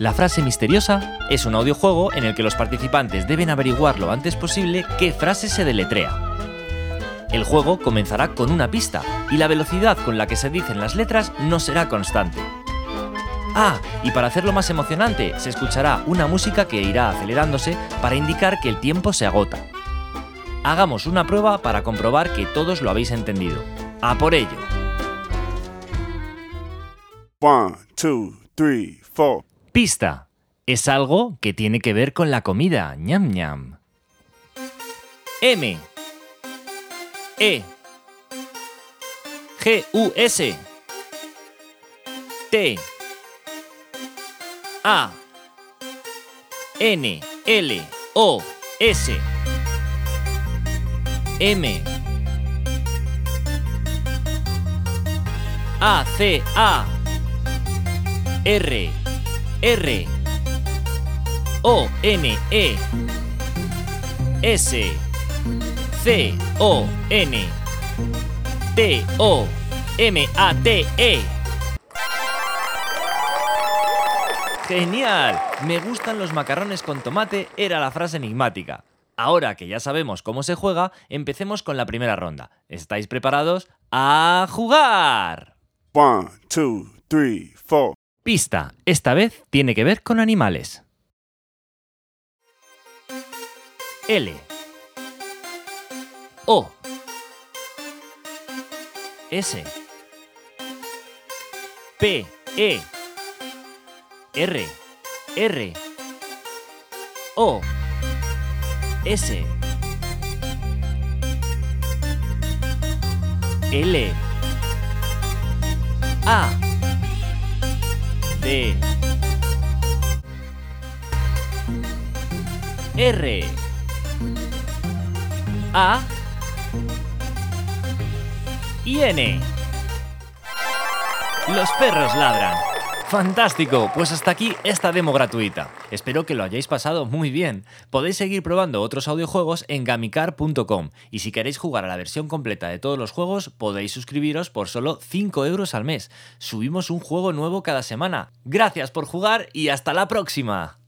La frase misteriosa es un audiojuego en el que los participantes deben averiguar lo antes posible qué frase se deletrea. El juego comenzará con una pista y la velocidad con la que se dicen las letras no será constante. Ah, y para hacerlo más emocionante, se escuchará una música que irá acelerándose para indicar que el tiempo se agota. Hagamos una prueba para comprobar que todos lo habéis entendido. ¡A por ello! One, two, three, four. Pista. Es algo que tiene que ver con la comida. ñam ñam. M. E. G. U. S. T. A. N. L. O. S. M. A. C. A. R. R. O. N. E. S. C. O. N. T. O. M. A. T. E. ¡Genial! Me gustan los macarrones con tomate era la frase enigmática. Ahora que ya sabemos cómo se juega, empecemos con la primera ronda. ¿Estáis preparados? ¡A jugar! One, two, three, four. Pista. Esta vez tiene que ver con animales. L. O. S. P. E. R. R. O. S. L. A. R. A. Y N. Los perros ladran. Fantástico, pues hasta aquí esta demo gratuita. Espero que lo hayáis pasado muy bien. Podéis seguir probando otros audiojuegos en gamicar.com y si queréis jugar a la versión completa de todos los juegos podéis suscribiros por solo 5 euros al mes. Subimos un juego nuevo cada semana. Gracias por jugar y hasta la próxima.